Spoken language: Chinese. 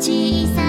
七三